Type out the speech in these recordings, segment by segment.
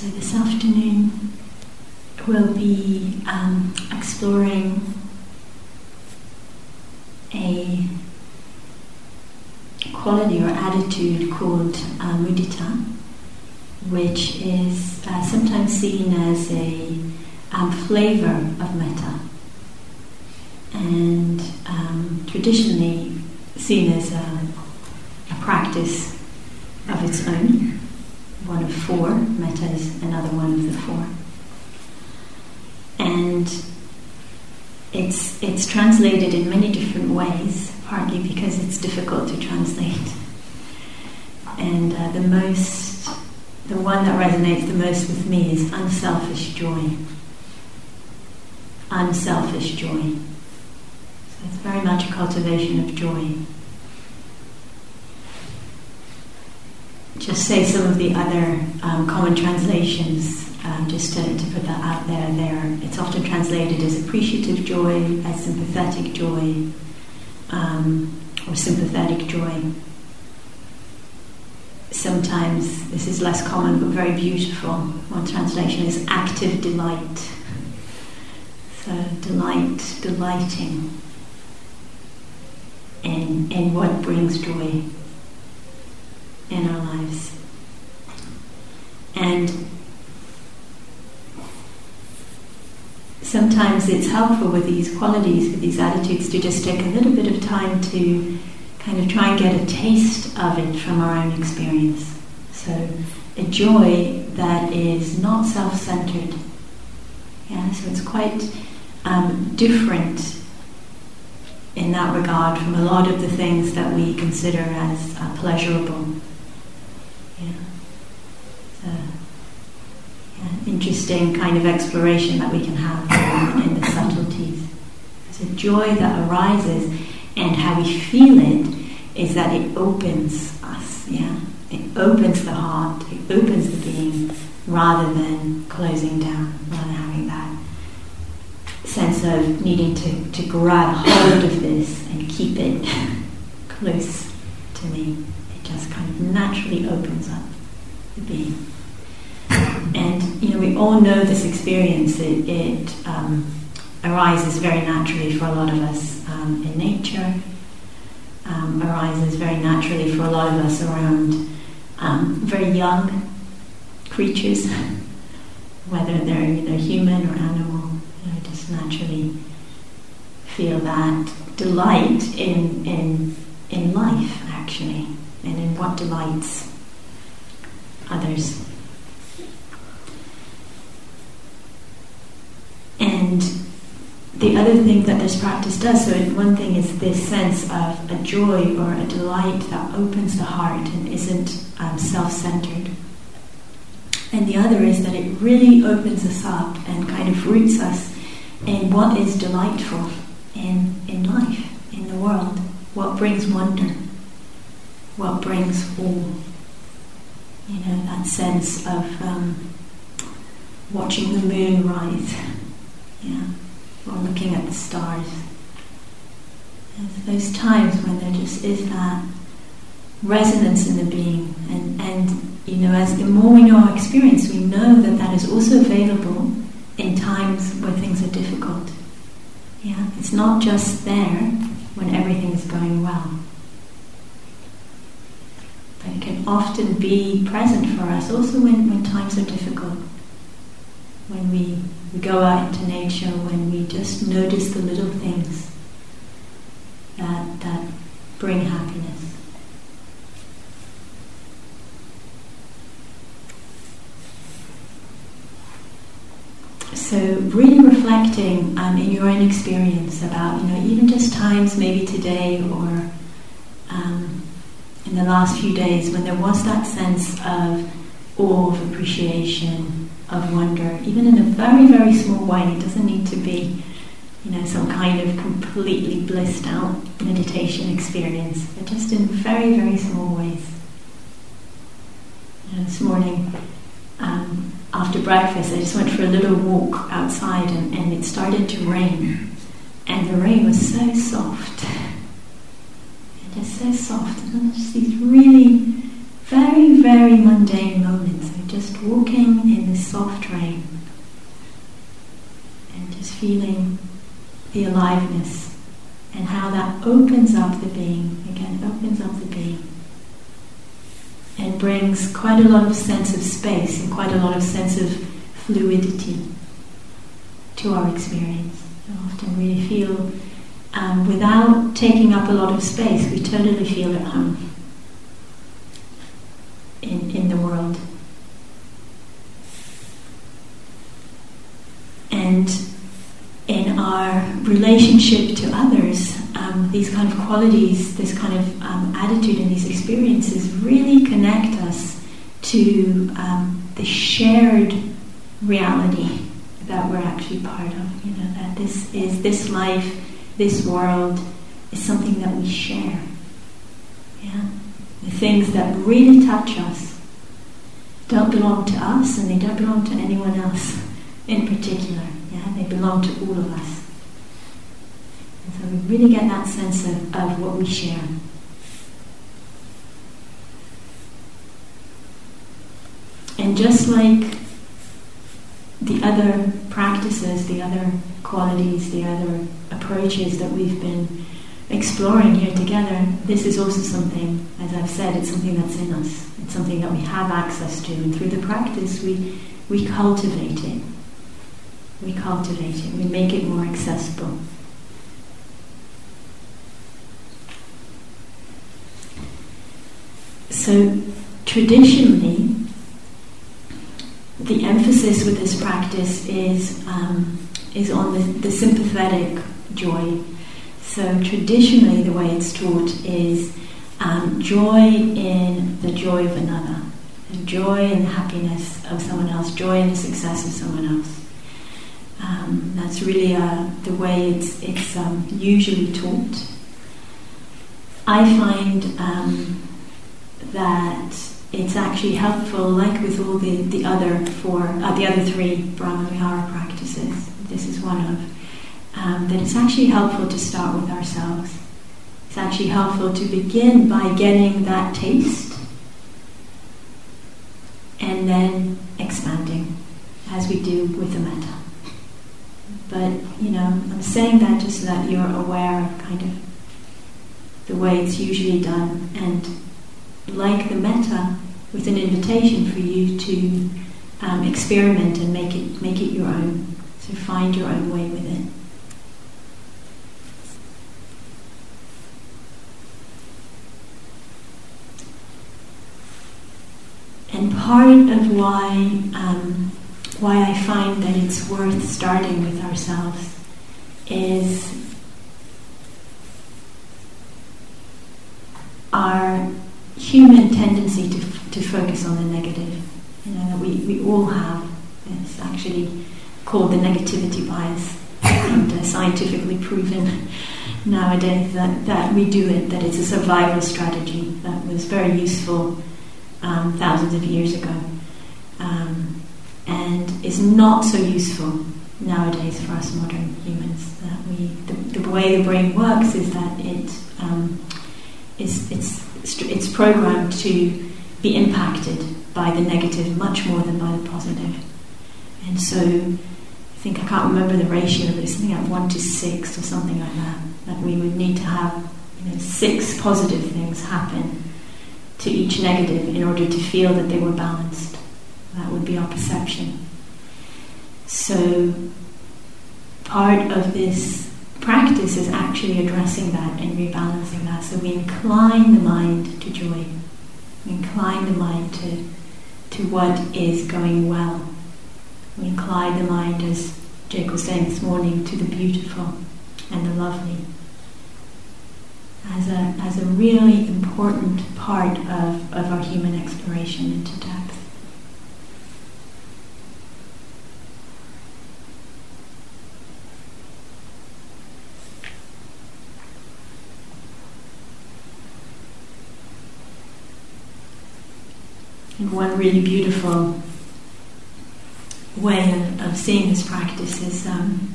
So this afternoon we'll be um, exploring a quality or attitude called uh, mudita, which is uh, sometimes seen as a um, flavor of metta, and um, traditionally seen as a, a practice of its own. Metta is another one of the four. And it's, it's translated in many different ways, partly because it's difficult to translate. And uh, the most, the one that resonates the most with me is unselfish joy. Unselfish joy. So it's very much a cultivation of joy. Just say some of the other um, common translations, um, just to, to, put that out there. There, it's often translated as appreciative joy, as sympathetic joy, um, or sympathetic joy. Sometimes this is less common but very beautiful. One translation is active delight. So delight, delighting in in what brings joy in our lives. And sometimes it's helpful with these qualities, with these attitudes, to just take a little bit of time to kind of try and get a taste of it from our own experience. So, a joy that is not self centered. Yeah, so it's quite um, different in that regard from a lot of the things that we consider as uh, pleasurable. Yeah. yeah. Interesting kind of exploration that we can have in, the subtleties. A joy that arises, and how we feel it is that it opens us. Yeah, it opens the heart, it opens the being, rather than closing down, rather having that sense of needing to, to grab hold of this and keep it close to me It just kind of naturally opens up the being. And you know, we all know this experience. It, it um, arises very naturally for a lot of us um, in nature. Um, arises very naturally for a lot of us around um, very young creatures, whether they're know human or animal. You know, just naturally feel that delight in in in life, actually and in what delights others. And the other thing that this practice does, so one thing is this sense of a joy or a delight that opens the heart and isn't um, self centered. And the other is that it really opens us up and kind of roots us in what is delightful in, in life, in the world, what brings wonder what brings awe. You know, that sense of um, watching the moon rise, yeah, or looking at the stars. those times when there just is that resonance in the being, and, and you know, as the more we know our experience, we know that that is also available in times where things are difficult. Yeah, it's not just there when everything is going well but it can often be present for us also when, when times are difficult. When we, we go out into nature, when we just notice the little things that, that bring happiness. So really reflecting um, in your own experience about, you know, even just times maybe today or um, in the last few days when there was that sense of awe, of appreciation, of wonder, even in a very, very small way. It doesn't need to be, you know, some kind of completely blissed out meditation experience, but just in very, very small ways. You know, this morning, um, after breakfast, I just went for a little walk outside and, and it started to rain. And the rain was so soft just so soft. And just these really very, very mundane moments of just walking in the soft rain and just feeling the aliveness and how that opens up the being, again, opens up the being and brings quite a lot of sense of space and quite a lot of sense of fluidity to our experience. And often we feel um, without taking up a lot of space, we totally feel at home in, in the world. And in our relationship to others, um, these kind of qualities, this kind of um, attitude, and these experiences really connect us to um, the shared reality that we're actually part of. You know that this is this life, this world is something that we share. Yeah, the things that really touch us don't belong to us, and they don't belong to anyone else in particular. Yeah, they belong to all of us. And so we really get that sense of, of what we share. And just like the other practices, the other qualities, the other approaches that we've been exploring here together, this is also something, as I've said, it's something that's in us. It's something that we have access to, and through the practice, we, we cultivate it. We cultivate it, we make it more accessible. So, traditionally, the emphasis with this practice is um, is on the, the sympathetic joy. So traditionally, the way it's taught is um, joy in the joy of another, joy in the happiness of someone else, joy in the success of someone else. Um, that's really uh, the way it's it's um, usually taught. I find um, that it's actually helpful, like with all the, the other four, uh, the other three Brahma Vihara practices, this is one of, um, that it's actually helpful to start with ourselves. It's actually helpful to begin by getting that taste and then expanding as we do with the metta. But, you know, I'm saying that just so that you're aware of kind of the way it's usually done and like the metta, with an invitation for you to um, experiment and make it make it your own. So find your own way with it. Part of why um, why I find that it's worth starting with ourselves is our human tendency to, to focus on the negative. You know, we, we all have. It's actually called the negativity bias and uh, scientifically proven nowadays that, that we do it, that it's a survival strategy that was very useful um, thousands of years ago um, and is not so useful nowadays for us modern humans. That we, the, the way the brain works is that it um, is, it's it's programmed to be impacted by the negative much more than by the positive. And so I think I can't remember the ratio, but it's something like one to six or something like that. That we would need to have you know, six positive things happen to each negative in order to feel that they were balanced. That would be our perception. So part of this practice is actually addressing that and rebalancing that. So we incline the mind to joy. We incline the mind to, to what is going well. We incline the mind, as Jake was saying this morning, to the beautiful and the lovely. As a, as a really important part of, of our human exploration into depth. And one really beautiful way of, of seeing this practice is um,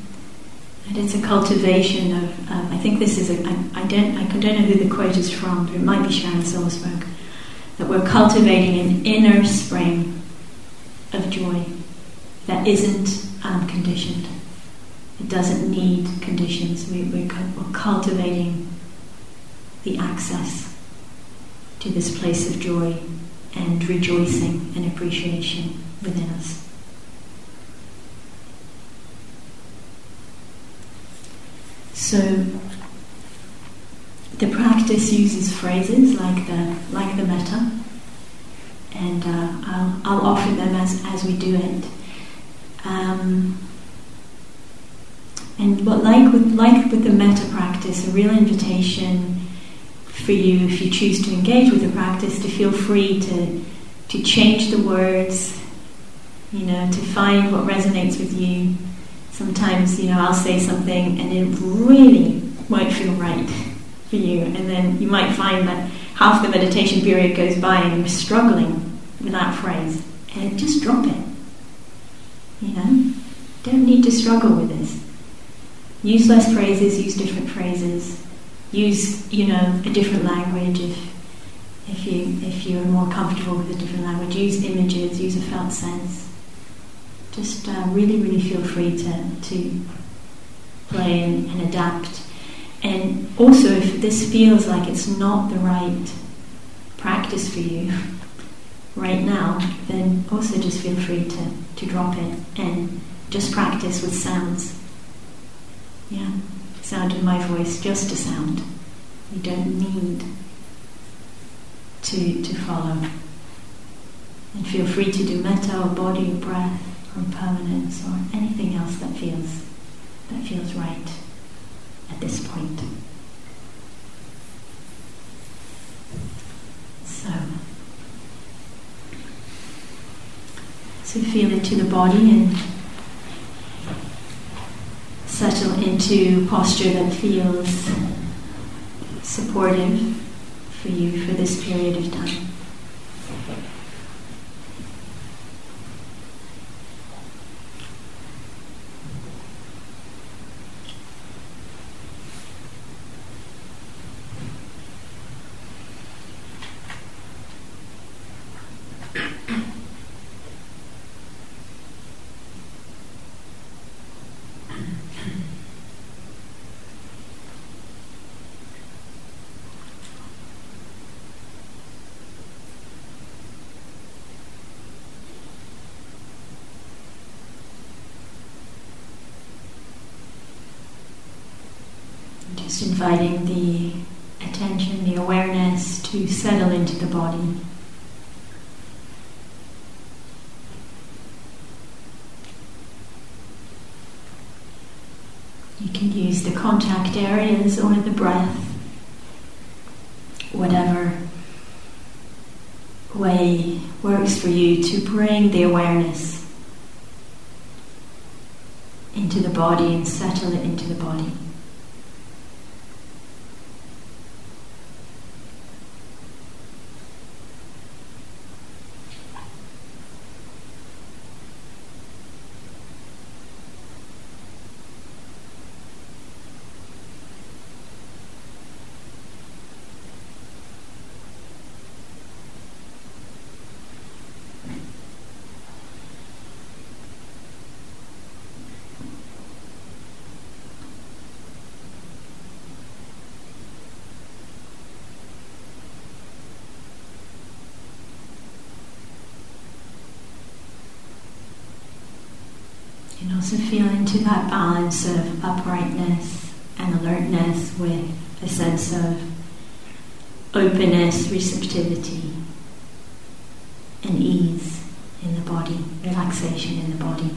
that it's a cultivation of. Um, I think this is a. I, I don't. I don't know who the quote is from, but it might be Sharon Salzberg. That we're cultivating an inner spring of joy that isn't unconditioned. It doesn't need conditions. We, we're, we're cultivating the access to this place of joy and rejoicing and appreciation within us. So the practice uses phrases like the like the metta, and uh, I'll, I'll offer them as, as we do it. Um, and what like with like with the metta practice, a real invitation for you, if you choose to engage with the practice, to feel free to to change the words, you know, to find what resonates with you. Sometimes, you know, I'll say something and it really might feel right for you, and then you might find that half the meditation period goes by and you're struggling with that phrase, and just drop it. You know, don't need to struggle with this. Use less phrases, use different phrases, use you know a different language if if you if you're more comfortable with a different language. Use images, use a felt sense. Just uh, really, really feel free to to play and, and adapt. And also, if this feels like it's not the right practice for you right now, then also just feel free to, to drop it and just practice with sounds. Yeah, sound of my voice, just a sound. You don't need to, to follow. And feel free to do metta or body or breath or impermanence or anything else that feels that feels right at this point. So So feel into the body and settle into posture that feels supportive for you for this period of time. Just inviting the attention, the awareness to settle into the body. You can use the contact areas or the breath, whatever way works for you to bring the awareness into the body and settle it into the body. Also feel into that balance of uprightness and alertness with a sense of openness, receptivity, and ease in the body, relaxation in the body.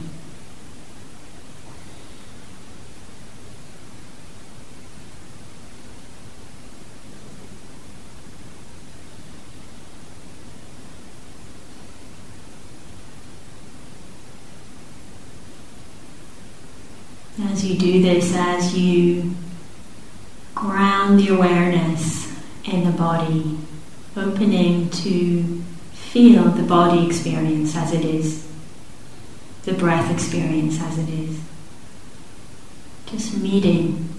As you do this, as you ground the awareness in the body, opening to feel the body experience as it is, the breath experience as it is. Just meeting,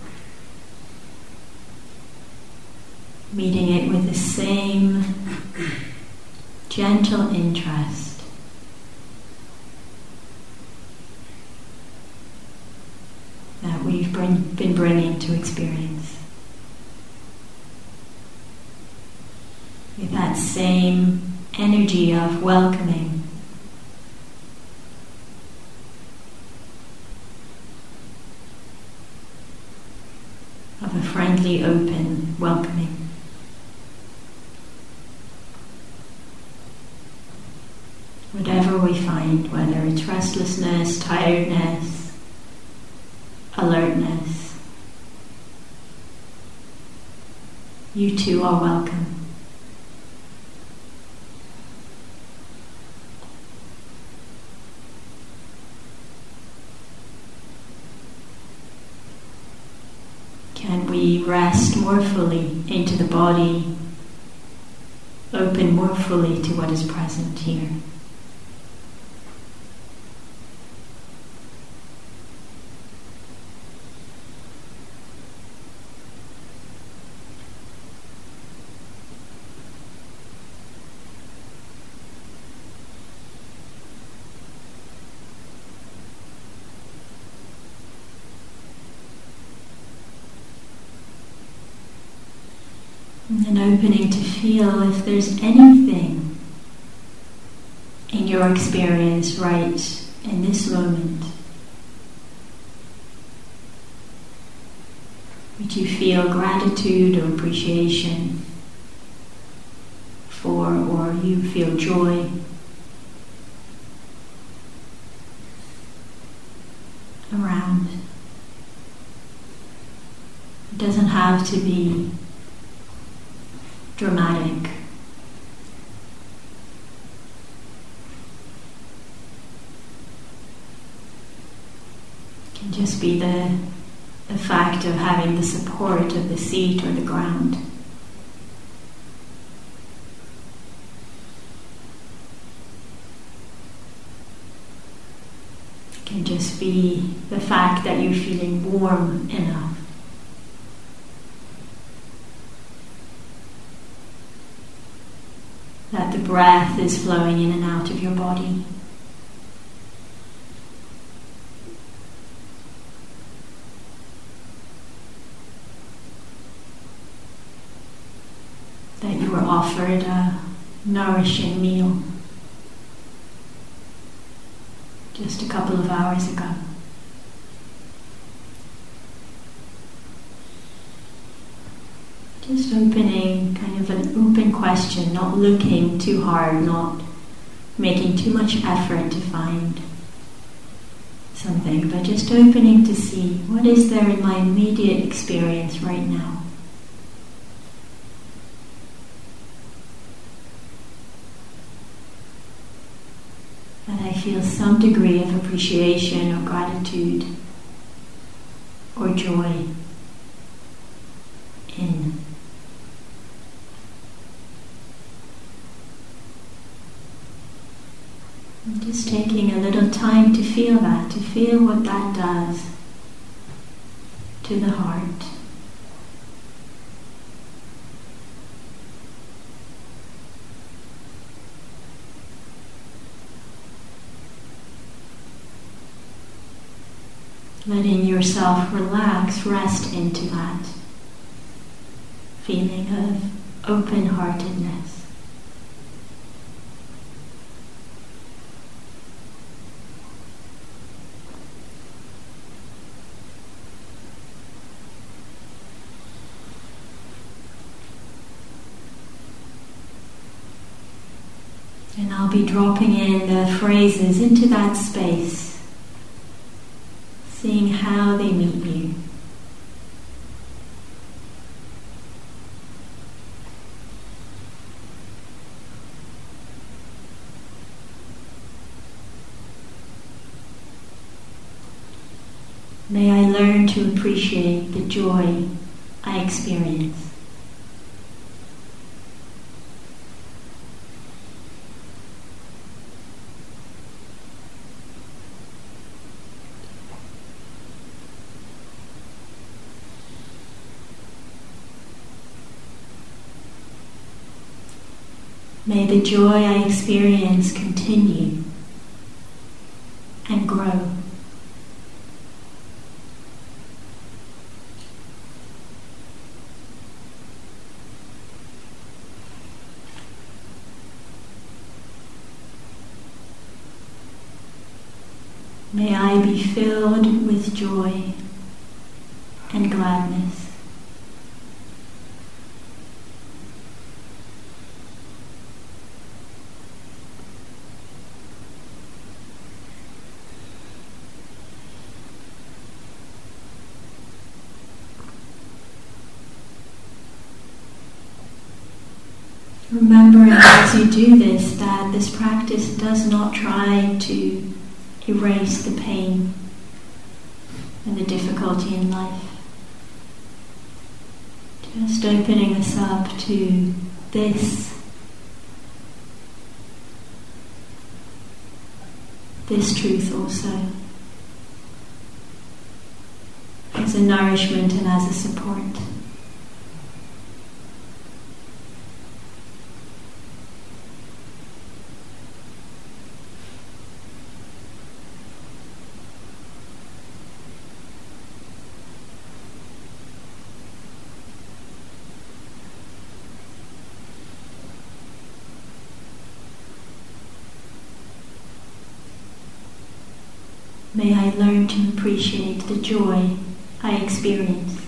meeting it with the same gentle interest. Bring, been bringing to experience. With that same energy of welcoming. Of a friendly, open welcoming. Whatever we find, whether it's restlessness, tiredness, alertness, you too are welcome. Can we rest more fully into the body, open more fully to what is present here? And opening to feel if there's anything in your experience right in this moment. Would you feel gratitude or appreciation for, or you feel joy? Around. It doesn't have to be dramatic. It can just be the, the fact of having the support of the seat or the ground. It can just be the fact that you're feeling warm enough. that the breath is flowing in and out of your body. That you were offered a nourishing meal just a couple of hours ago. Just opening, an open question, not looking too hard, not making too much effort to find something, but just opening to see what is there in my immediate experience right now. That I feel some degree of appreciation or gratitude or joy in. And just taking a little time to feel that, to feel what that does to the heart. Letting yourself relax, rest into that feeling of open heartedness. And I'll be dropping in the phrases into that space, seeing how they meet you. May I learn to appreciate the joy I experience. the joy I experience continue and grow. May I be filled with joy. Remembering as you do this that this practice does not try to erase the pain and the difficulty in life. Just opening us up to this. This truth also as a nourishment and as a support. May I learn to appreciate the joy I experience.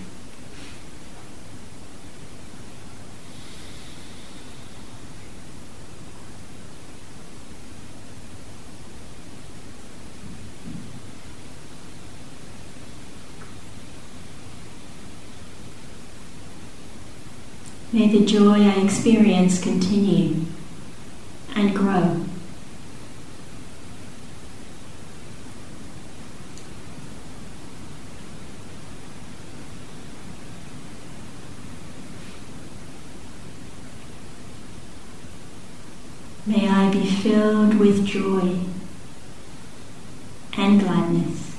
May the joy I experience continue and grow. May I be filled with joy and gladness.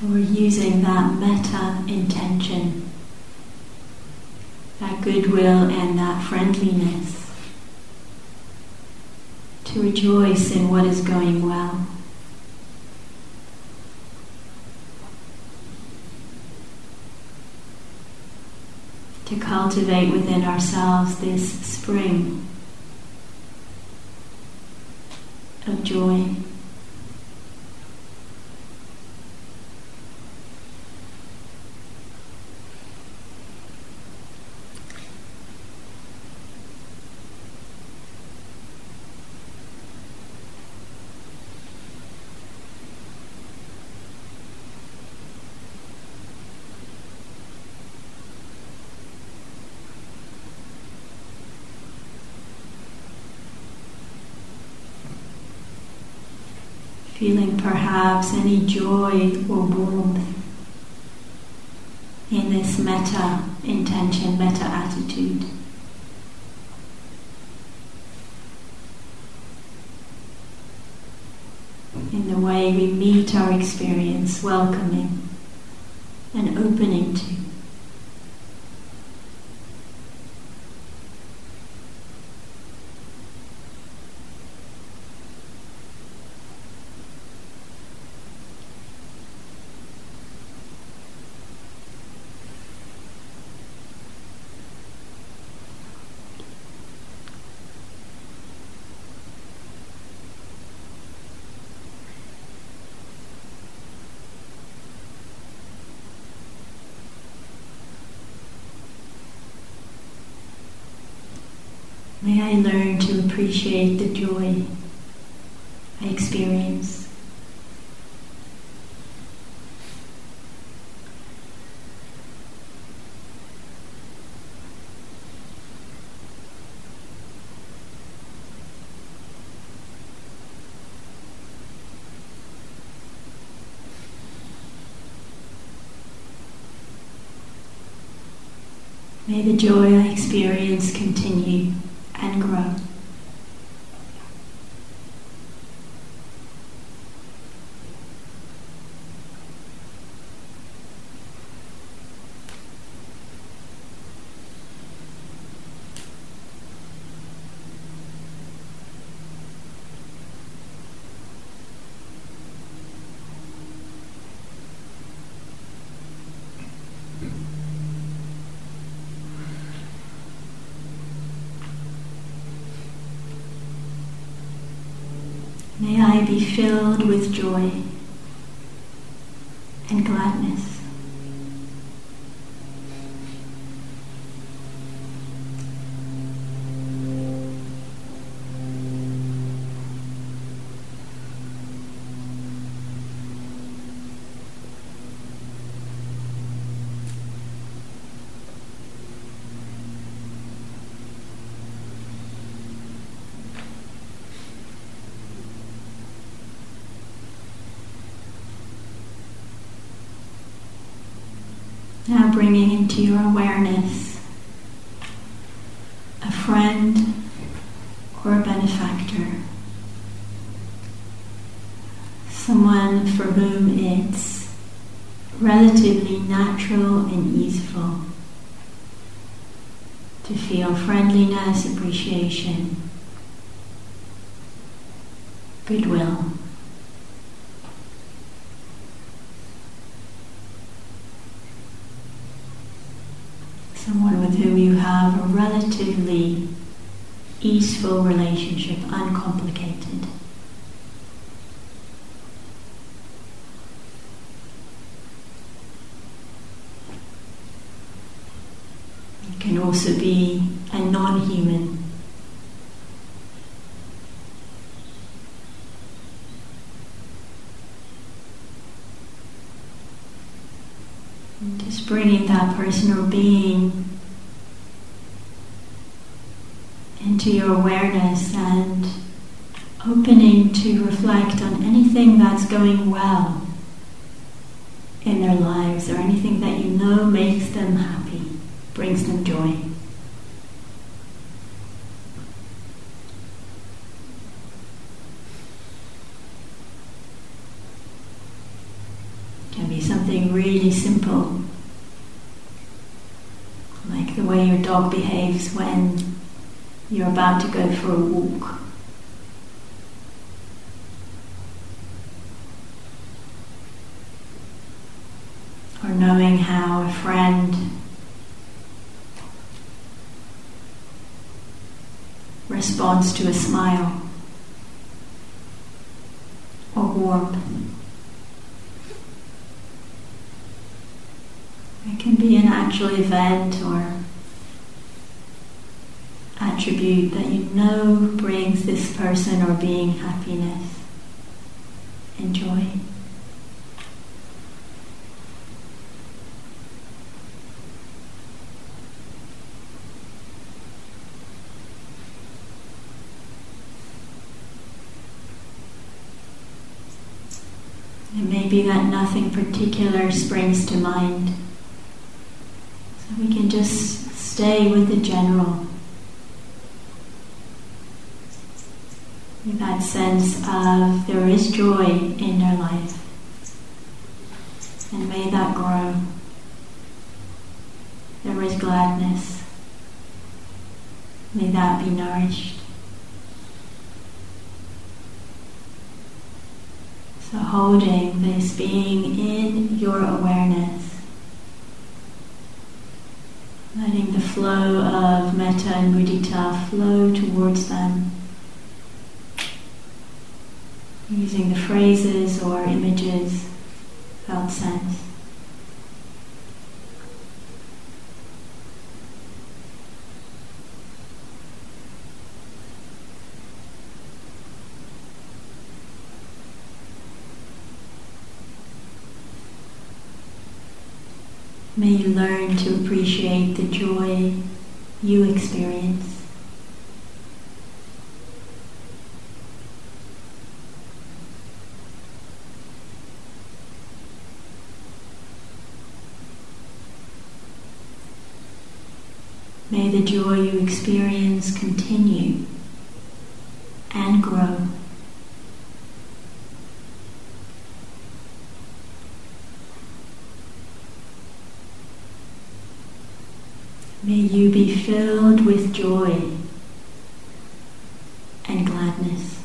So we're using that metta intention, that goodwill and that friendliness to rejoice in what is going well. To cultivate within ourselves this spring of joy. feeling perhaps any joy or warmth in this metta intention, metta attitude. In the way we meet our experience, welcoming and opening to. appreciate the joy I experience. May the joy I experience continue. Joy and gladness. Now bringing into your awareness. A friend or a benefactor, someone for whom it's relatively natural and easeful to feel friendliness, appreciation, goodwill. someone with whom you have a relatively easeful relationship, uncomplicated. It can also be a non human. Just bringing that person or being into your awareness and opening to reflect on anything that's going well in their lives or anything that you know makes them happy, brings them joy. can be something really simple, like the way your dog behaves when you're about to go for a walk. Or knowing how a friend responds to a smile or warmth. It can be an actual event or attribute that you know brings this person or being happiness and joy. It may be that nothing particular springs to mind. So we can just stay with the general. With that sense of there is joy in their life. And may that grow. There is gladness. May that be nourished. So, holding this, being in your awareness, letting the flow of metta and mudita flow towards them, using the or images felt sense. May you learn to appreciate the joy you experience. May the joy you experience continue and grow. May you be filled with joy and gladness.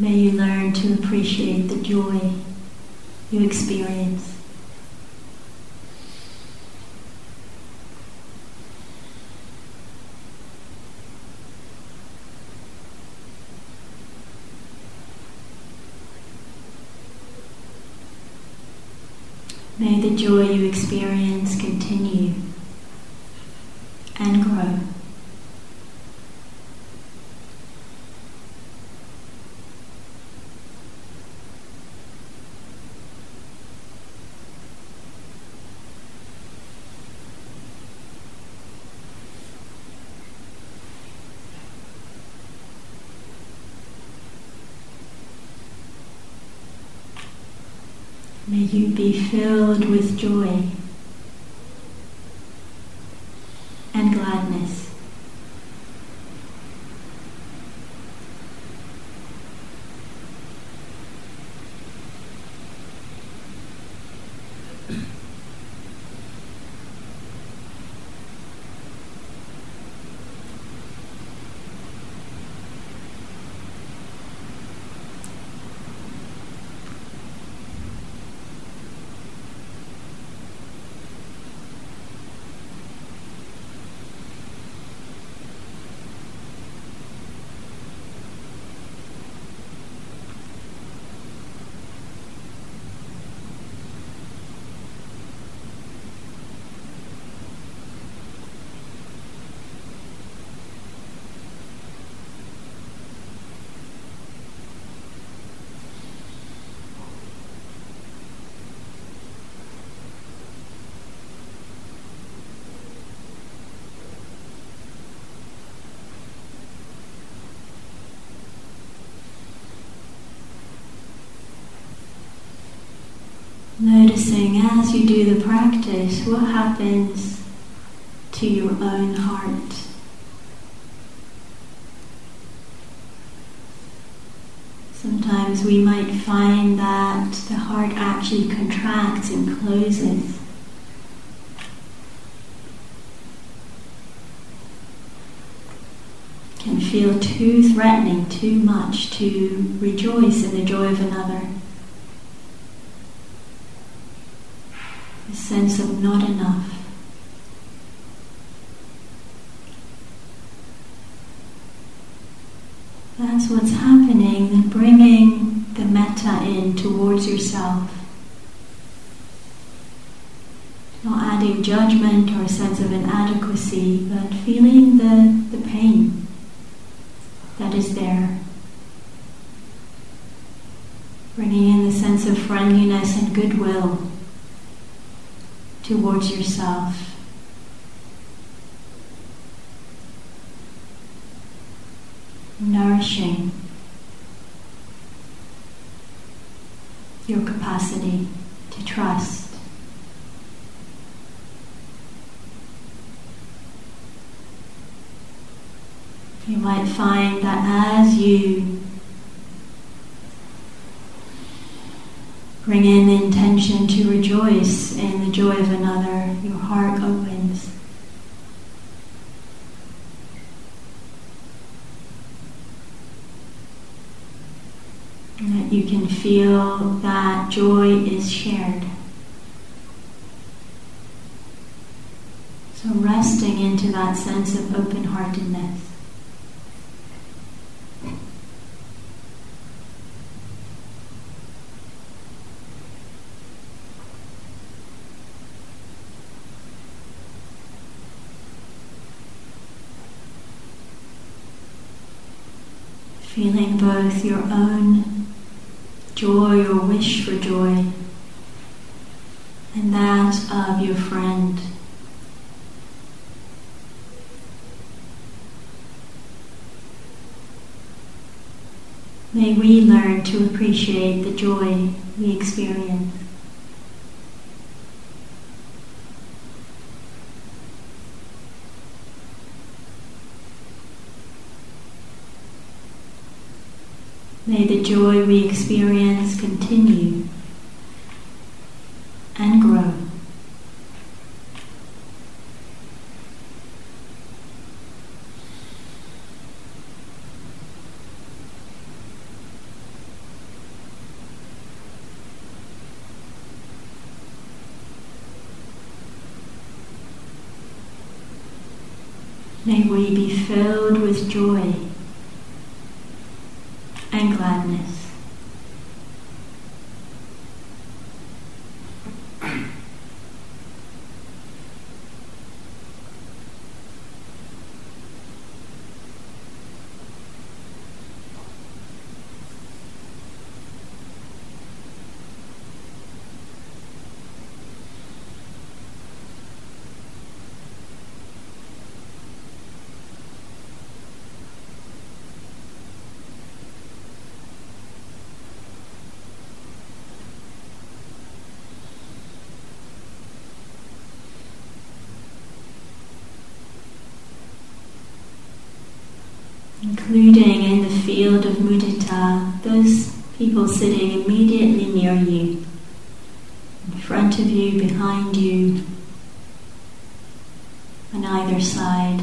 May you learn to appreciate the joy you experience. May the joy you experience continue and grow. May you be filled with joy and gladness. Noticing as you do the practice what happens to your own heart. Sometimes we might find that the heart actually contracts and closes. Can feel too threatening, too much to rejoice in the joy of another. A sense of not enough. That's what's happening, bringing the metta in towards yourself. Not adding judgment or a sense of inadequacy, but feeling the, the pain that is there. Bringing in the sense of friendliness and goodwill towards yourself. Nourishing your capacity to trust. You might find that as you bring in intention to rejoice in the joy of another, your heart opens. And that you can feel that joy is shared. So resting into that sense of open heartedness. Feeling both your own joy or wish for joy and that of your friend. May we learn to appreciate the joy we experience. May the joy we experience continue and grow. May we be filled with joy and gladness. Including in the field of mudita, those people sitting immediately near you, in front of you, behind you, on either side,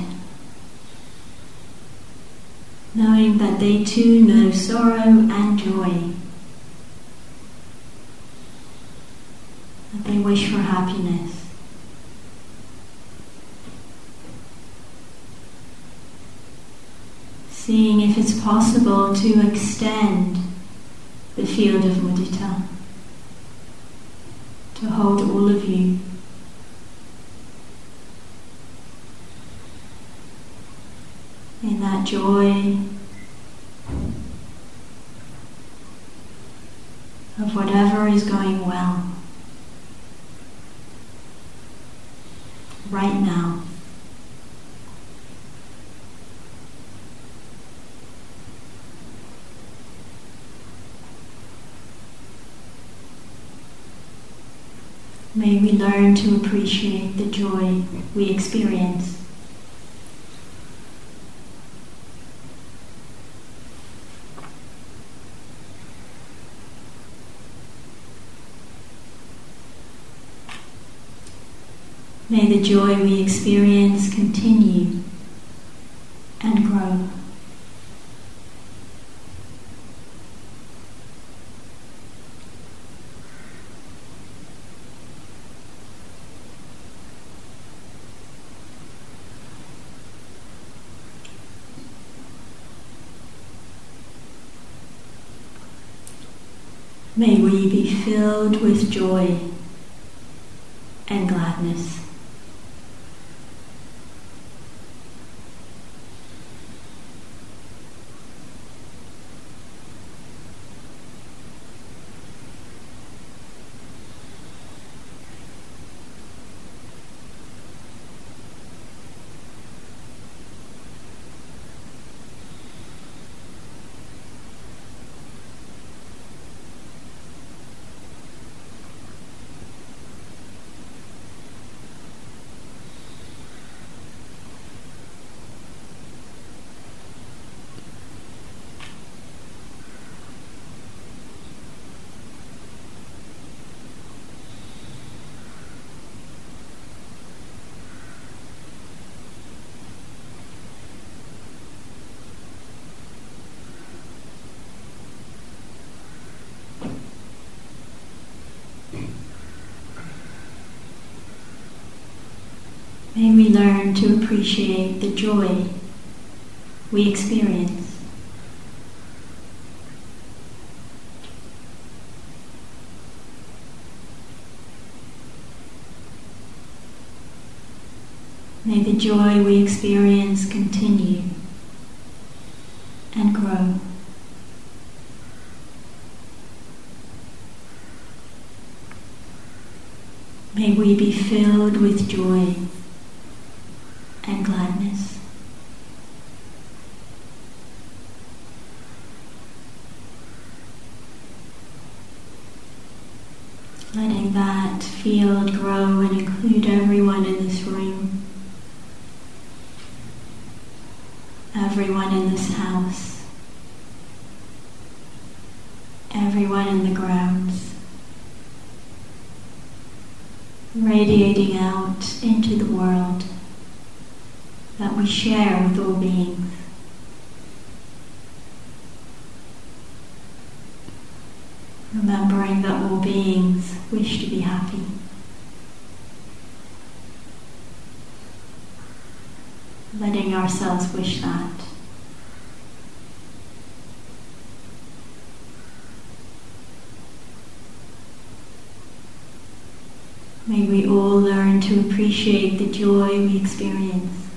knowing that they too know sorrow and joy, that they wish for happiness. Seeing if it's possible to extend the field of mudita, to hold all of you. In that joy of whatever is going well right now. May we learn to appreciate the joy we experience. May the joy we experience continue and grow. May we be filled with joy May we learn to appreciate the joy we experience. May the joy we experience continue and grow. May we be filled with joy. Share with all beings. Remembering that all beings wish to be happy. Letting ourselves wish that. May we all learn to appreciate the joy we experience.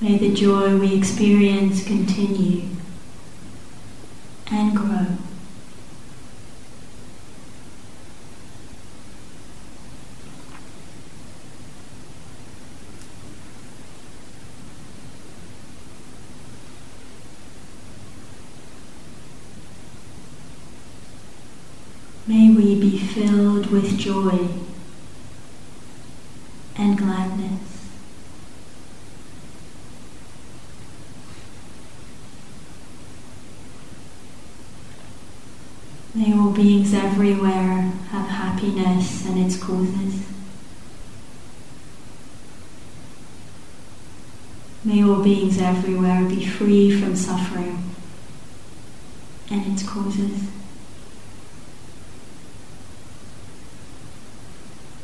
May the joy we experience continue and grow. May we be filled with joy and gladness. May all beings everywhere have happiness and its causes. May all beings everywhere be free from suffering and its causes.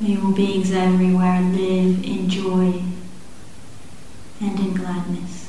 May all beings everywhere live in joy and in gladness.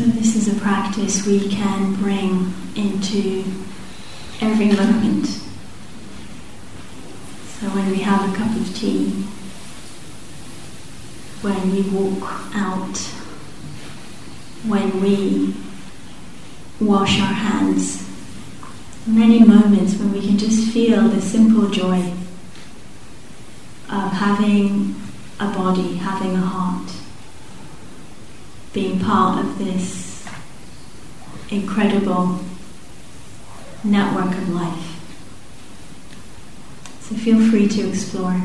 So, this is a practice we can bring into every moment. So, when we have a cup of tea, when we walk out, when we wash our hands, many moments when we can just feel the simple joy of having a body, having a heart being part of this incredible network of life. So feel free to explore.